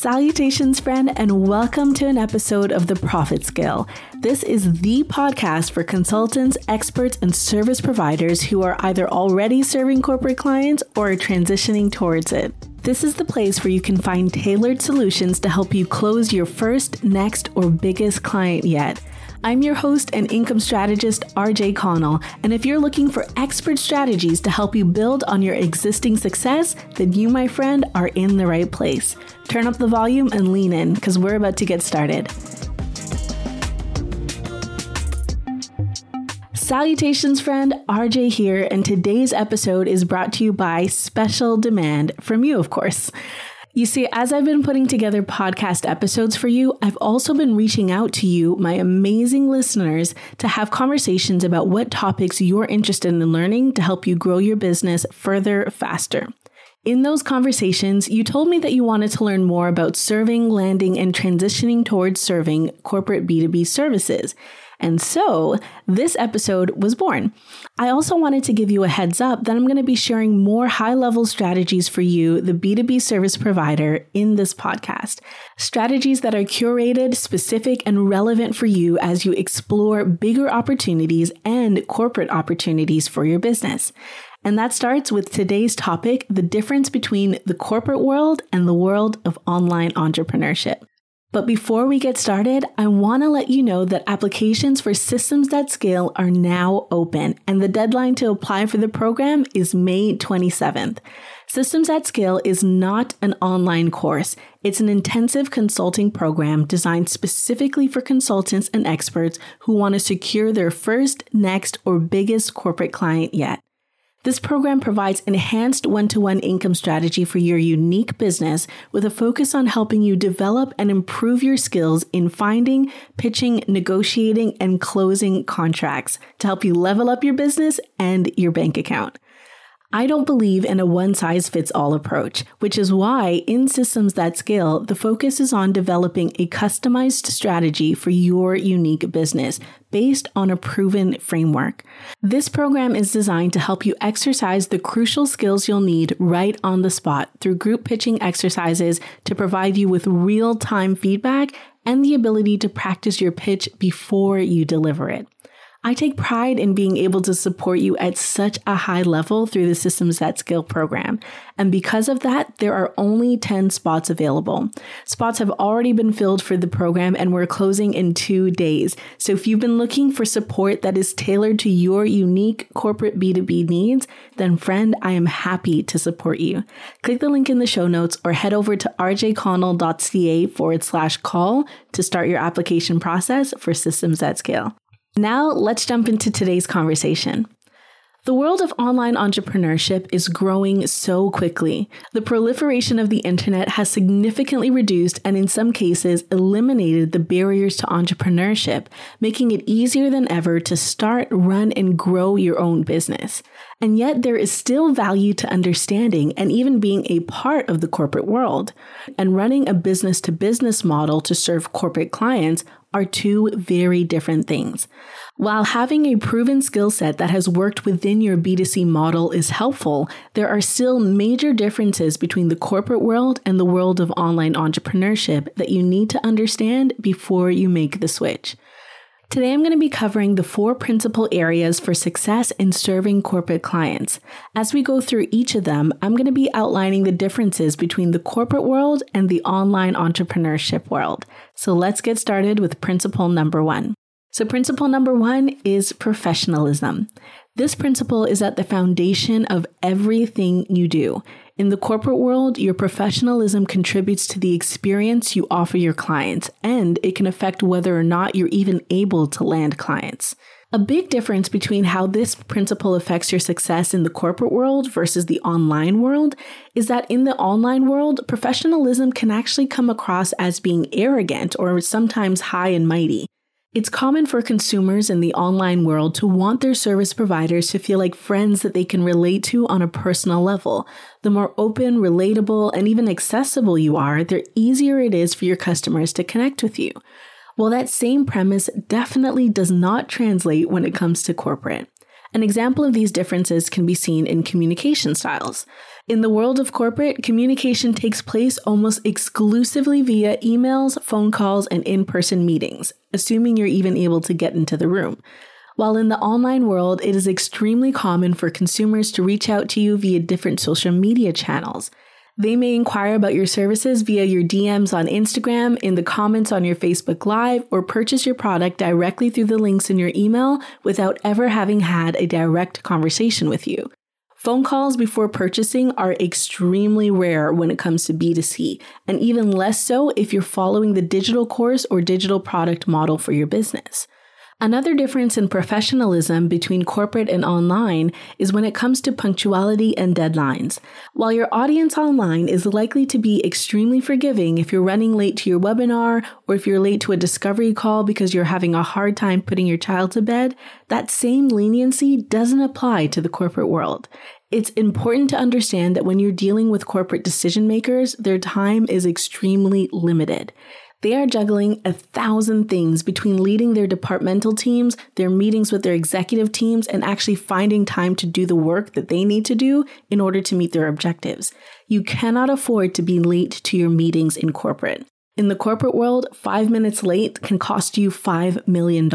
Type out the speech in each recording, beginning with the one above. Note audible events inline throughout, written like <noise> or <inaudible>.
Salutations, friend, and welcome to an episode of The Profit Scale. This is the podcast for consultants, experts, and service providers who are either already serving corporate clients or are transitioning towards it. This is the place where you can find tailored solutions to help you close your first, next, or biggest client yet. I'm your host and income strategist, RJ Connell, and if you're looking for expert strategies to help you build on your existing success, then you, my friend, are in the right place. Turn up the volume and lean in because we're about to get started. Salutations, friend. RJ here, and today's episode is brought to you by special demand from you, of course. You see, as I've been putting together podcast episodes for you, I've also been reaching out to you, my amazing listeners, to have conversations about what topics you're interested in learning to help you grow your business further, faster. In those conversations, you told me that you wanted to learn more about serving, landing, and transitioning towards serving corporate B2B services. And so this episode was born. I also wanted to give you a heads up that I'm going to be sharing more high level strategies for you, the B2B service provider, in this podcast. Strategies that are curated, specific, and relevant for you as you explore bigger opportunities and corporate opportunities for your business. And that starts with today's topic the difference between the corporate world and the world of online entrepreneurship. But before we get started, I want to let you know that applications for Systems That Scale are now open, and the deadline to apply for the program is May 27th. Systems That Scale is not an online course. It's an intensive consulting program designed specifically for consultants and experts who want to secure their first, next, or biggest corporate client yet. This program provides enhanced one to one income strategy for your unique business with a focus on helping you develop and improve your skills in finding, pitching, negotiating, and closing contracts to help you level up your business and your bank account. I don't believe in a one size fits all approach, which is why in Systems That Scale, the focus is on developing a customized strategy for your unique business based on a proven framework. This program is designed to help you exercise the crucial skills you'll need right on the spot through group pitching exercises to provide you with real time feedback and the ability to practice your pitch before you deliver it. I take pride in being able to support you at such a high level through the Systems That Scale program. And because of that, there are only 10 spots available. Spots have already been filled for the program and we're closing in two days. So if you've been looking for support that is tailored to your unique corporate B2B needs, then friend, I am happy to support you. Click the link in the show notes or head over to rjconnell.ca forward slash call to start your application process for Systems That Scale. Now, let's jump into today's conversation. The world of online entrepreneurship is growing so quickly. The proliferation of the internet has significantly reduced and, in some cases, eliminated the barriers to entrepreneurship, making it easier than ever to start, run, and grow your own business. And yet, there is still value to understanding and even being a part of the corporate world. And running a business to business model to serve corporate clients are two very different things. While having a proven skill set that has worked within your B2C model is helpful, there are still major differences between the corporate world and the world of online entrepreneurship that you need to understand before you make the switch. Today, I'm going to be covering the four principal areas for success in serving corporate clients. As we go through each of them, I'm going to be outlining the differences between the corporate world and the online entrepreneurship world. So let's get started with principle number one. So, principle number one is professionalism. This principle is at the foundation of everything you do. In the corporate world, your professionalism contributes to the experience you offer your clients, and it can affect whether or not you're even able to land clients. A big difference between how this principle affects your success in the corporate world versus the online world is that in the online world, professionalism can actually come across as being arrogant or sometimes high and mighty. It's common for consumers in the online world to want their service providers to feel like friends that they can relate to on a personal level. The more open, relatable, and even accessible you are, the easier it is for your customers to connect with you. Well, that same premise definitely does not translate when it comes to corporate. An example of these differences can be seen in communication styles. In the world of corporate, communication takes place almost exclusively via emails, phone calls, and in person meetings, assuming you're even able to get into the room. While in the online world, it is extremely common for consumers to reach out to you via different social media channels. They may inquire about your services via your DMs on Instagram, in the comments on your Facebook Live, or purchase your product directly through the links in your email without ever having had a direct conversation with you. Phone calls before purchasing are extremely rare when it comes to B2C, and even less so if you're following the digital course or digital product model for your business. Another difference in professionalism between corporate and online is when it comes to punctuality and deadlines. While your audience online is likely to be extremely forgiving if you're running late to your webinar or if you're late to a discovery call because you're having a hard time putting your child to bed, that same leniency doesn't apply to the corporate world. It's important to understand that when you're dealing with corporate decision makers, their time is extremely limited. They are juggling a thousand things between leading their departmental teams, their meetings with their executive teams, and actually finding time to do the work that they need to do in order to meet their objectives. You cannot afford to be late to your meetings in corporate. In the corporate world, five minutes late can cost you $5 million.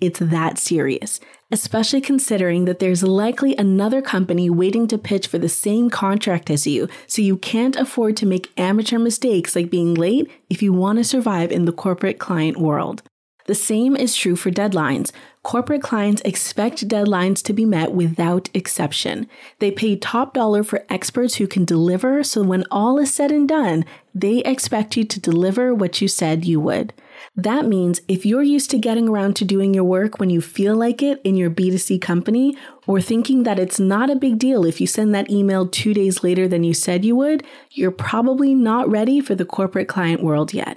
It's that serious, especially considering that there's likely another company waiting to pitch for the same contract as you, so you can't afford to make amateur mistakes like being late if you want to survive in the corporate client world. The same is true for deadlines. Corporate clients expect deadlines to be met without exception. They pay top dollar for experts who can deliver, so when all is said and done, they expect you to deliver what you said you would. That means if you're used to getting around to doing your work when you feel like it in your B2C company, or thinking that it's not a big deal if you send that email two days later than you said you would, you're probably not ready for the corporate client world yet.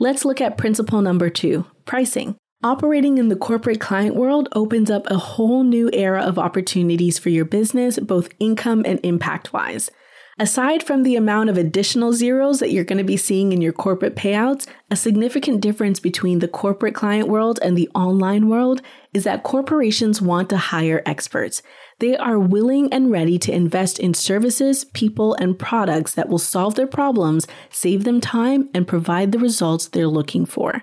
Let's look at principle number two pricing. Operating in the corporate client world opens up a whole new era of opportunities for your business, both income and impact wise. Aside from the amount of additional zeros that you're going to be seeing in your corporate payouts, a significant difference between the corporate client world and the online world is that corporations want to hire experts. They are willing and ready to invest in services, people, and products that will solve their problems, save them time, and provide the results they're looking for.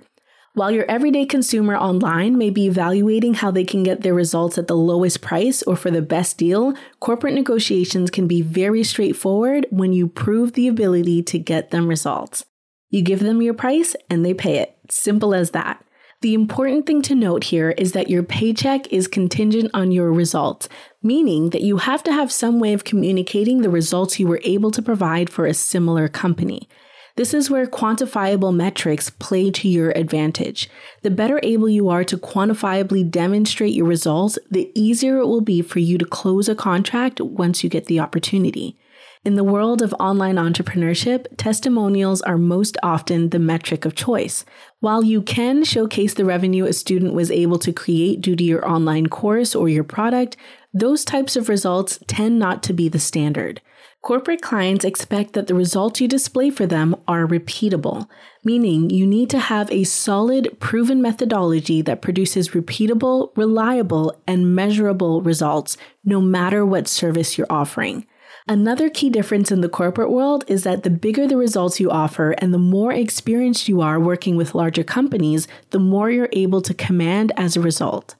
While your everyday consumer online may be evaluating how they can get their results at the lowest price or for the best deal, corporate negotiations can be very straightforward when you prove the ability to get them results. You give them your price and they pay it. Simple as that. The important thing to note here is that your paycheck is contingent on your results, meaning that you have to have some way of communicating the results you were able to provide for a similar company. This is where quantifiable metrics play to your advantage. The better able you are to quantifiably demonstrate your results, the easier it will be for you to close a contract once you get the opportunity. In the world of online entrepreneurship, testimonials are most often the metric of choice. While you can showcase the revenue a student was able to create due to your online course or your product, those types of results tend not to be the standard. Corporate clients expect that the results you display for them are repeatable, meaning you need to have a solid, proven methodology that produces repeatable, reliable, and measurable results no matter what service you're offering. Another key difference in the corporate world is that the bigger the results you offer and the more experienced you are working with larger companies, the more you're able to command as a result.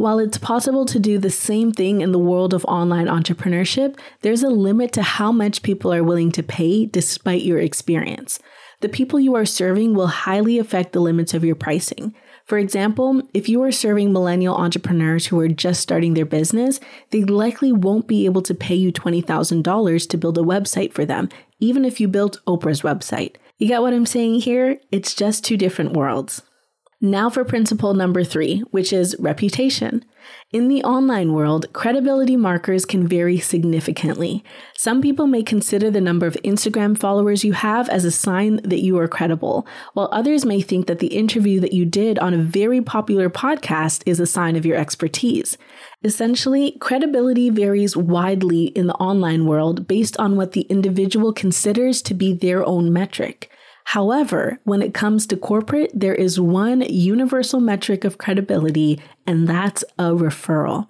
While it's possible to do the same thing in the world of online entrepreneurship, there's a limit to how much people are willing to pay despite your experience. The people you are serving will highly affect the limits of your pricing. For example, if you are serving millennial entrepreneurs who are just starting their business, they likely won't be able to pay you $20,000 to build a website for them, even if you built Oprah's website. You get what I'm saying here? It's just two different worlds. Now for principle number three, which is reputation. In the online world, credibility markers can vary significantly. Some people may consider the number of Instagram followers you have as a sign that you are credible, while others may think that the interview that you did on a very popular podcast is a sign of your expertise. Essentially, credibility varies widely in the online world based on what the individual considers to be their own metric. However, when it comes to corporate, there is one universal metric of credibility, and that's a referral.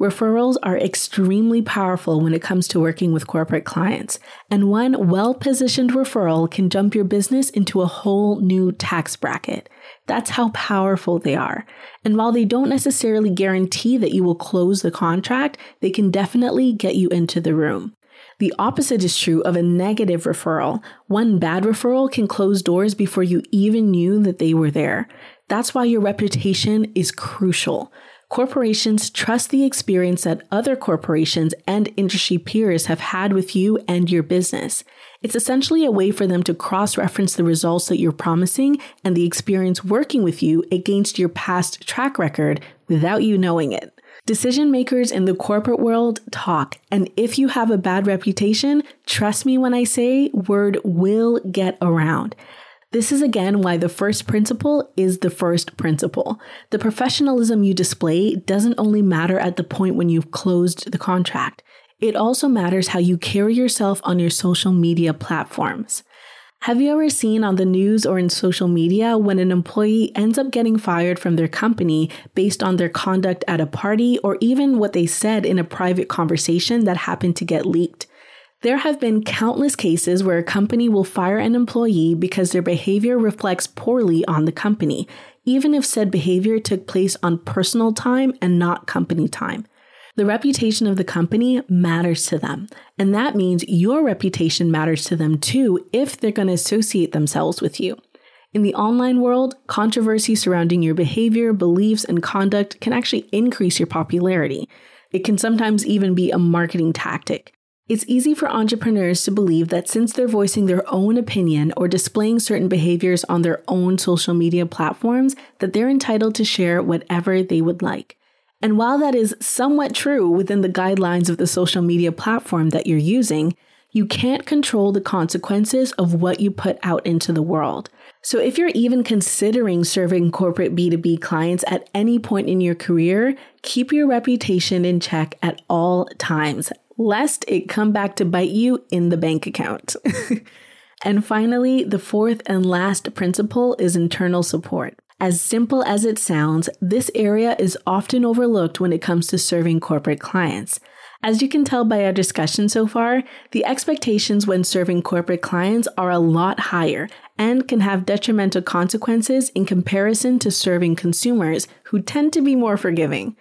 Referrals are extremely powerful when it comes to working with corporate clients, and one well positioned referral can jump your business into a whole new tax bracket. That's how powerful they are. And while they don't necessarily guarantee that you will close the contract, they can definitely get you into the room. The opposite is true of a negative referral. One bad referral can close doors before you even knew that they were there. That's why your reputation is crucial. Corporations trust the experience that other corporations and industry peers have had with you and your business. It's essentially a way for them to cross reference the results that you're promising and the experience working with you against your past track record without you knowing it. Decision makers in the corporate world talk, and if you have a bad reputation, trust me when I say word will get around. This is again why the first principle is the first principle. The professionalism you display doesn't only matter at the point when you've closed the contract, it also matters how you carry yourself on your social media platforms. Have you ever seen on the news or in social media when an employee ends up getting fired from their company based on their conduct at a party or even what they said in a private conversation that happened to get leaked? There have been countless cases where a company will fire an employee because their behavior reflects poorly on the company, even if said behavior took place on personal time and not company time. The reputation of the company matters to them, and that means your reputation matters to them too if they're going to associate themselves with you. In the online world, controversy surrounding your behavior, beliefs, and conduct can actually increase your popularity. It can sometimes even be a marketing tactic. It's easy for entrepreneurs to believe that since they're voicing their own opinion or displaying certain behaviors on their own social media platforms, that they're entitled to share whatever they would like. And while that is somewhat true within the guidelines of the social media platform that you're using, you can't control the consequences of what you put out into the world. So, if you're even considering serving corporate B2B clients at any point in your career, keep your reputation in check at all times lest it come back to bite you in the bank account. <laughs> and finally, the fourth and last principle is internal support. As simple as it sounds, this area is often overlooked when it comes to serving corporate clients. As you can tell by our discussion so far, the expectations when serving corporate clients are a lot higher and can have detrimental consequences in comparison to serving consumers who tend to be more forgiving.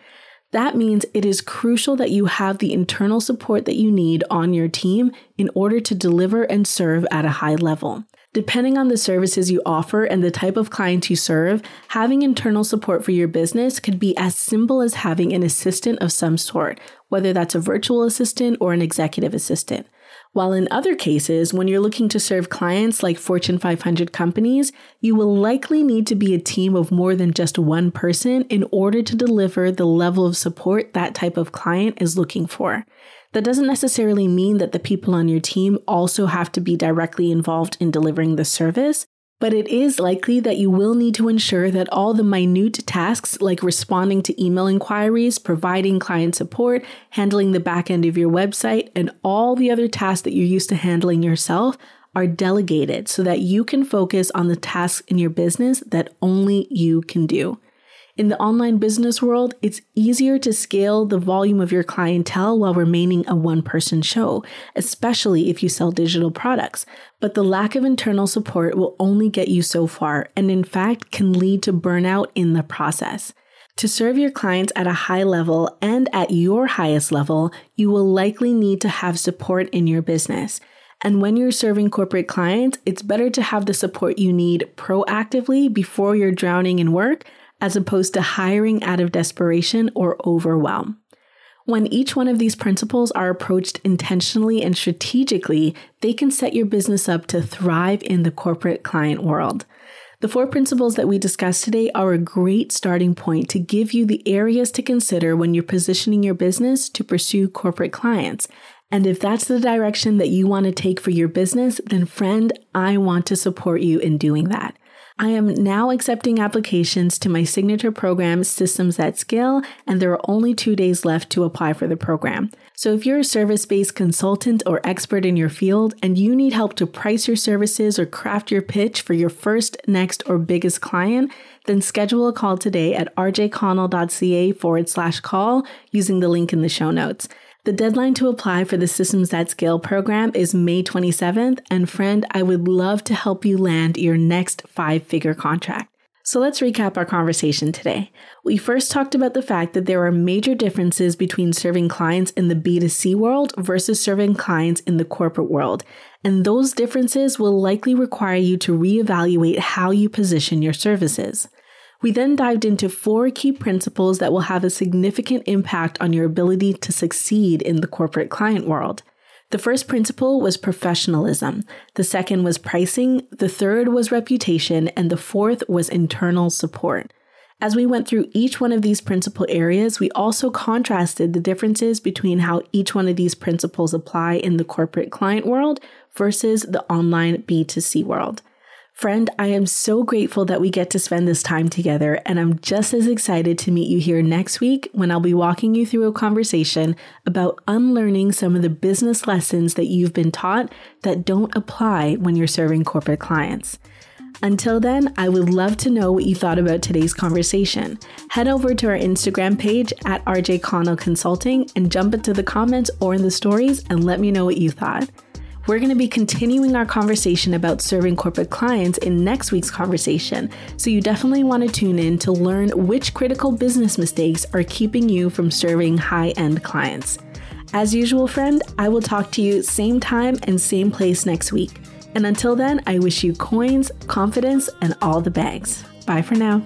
That means it is crucial that you have the internal support that you need on your team in order to deliver and serve at a high level. Depending on the services you offer and the type of clients you serve, having internal support for your business could be as simple as having an assistant of some sort, whether that's a virtual assistant or an executive assistant. While in other cases, when you're looking to serve clients like Fortune 500 companies, you will likely need to be a team of more than just one person in order to deliver the level of support that type of client is looking for. That doesn't necessarily mean that the people on your team also have to be directly involved in delivering the service, but it is likely that you will need to ensure that all the minute tasks like responding to email inquiries, providing client support, handling the back end of your website, and all the other tasks that you're used to handling yourself are delegated so that you can focus on the tasks in your business that only you can do. In the online business world, it's easier to scale the volume of your clientele while remaining a one person show, especially if you sell digital products. But the lack of internal support will only get you so far, and in fact, can lead to burnout in the process. To serve your clients at a high level and at your highest level, you will likely need to have support in your business. And when you're serving corporate clients, it's better to have the support you need proactively before you're drowning in work as opposed to hiring out of desperation or overwhelm. When each one of these principles are approached intentionally and strategically, they can set your business up to thrive in the corporate client world. The four principles that we discussed today are a great starting point to give you the areas to consider when you're positioning your business to pursue corporate clients. And if that's the direction that you want to take for your business, then friend, I want to support you in doing that. I am now accepting applications to my signature program, Systems That Scale, and there are only two days left to apply for the program. So if you're a service based consultant or expert in your field and you need help to price your services or craft your pitch for your first, next, or biggest client, then schedule a call today at rjconnell.ca forward slash call using the link in the show notes. The deadline to apply for the Systems That Scale program is May 27th, and friend, I would love to help you land your next five figure contract. So let's recap our conversation today. We first talked about the fact that there are major differences between serving clients in the B2C world versus serving clients in the corporate world, and those differences will likely require you to reevaluate how you position your services. We then dived into four key principles that will have a significant impact on your ability to succeed in the corporate client world. The first principle was professionalism, the second was pricing, the third was reputation, and the fourth was internal support. As we went through each one of these principal areas, we also contrasted the differences between how each one of these principles apply in the corporate client world versus the online B2C world. Friend, I am so grateful that we get to spend this time together, and I'm just as excited to meet you here next week when I'll be walking you through a conversation about unlearning some of the business lessons that you've been taught that don't apply when you're serving corporate clients. Until then, I would love to know what you thought about today's conversation. Head over to our Instagram page at RJ Connell Consulting and jump into the comments or in the stories and let me know what you thought. We're going to be continuing our conversation about serving corporate clients in next week's conversation, so you definitely want to tune in to learn which critical business mistakes are keeping you from serving high end clients. As usual, friend, I will talk to you same time and same place next week. And until then, I wish you coins, confidence, and all the bags. Bye for now.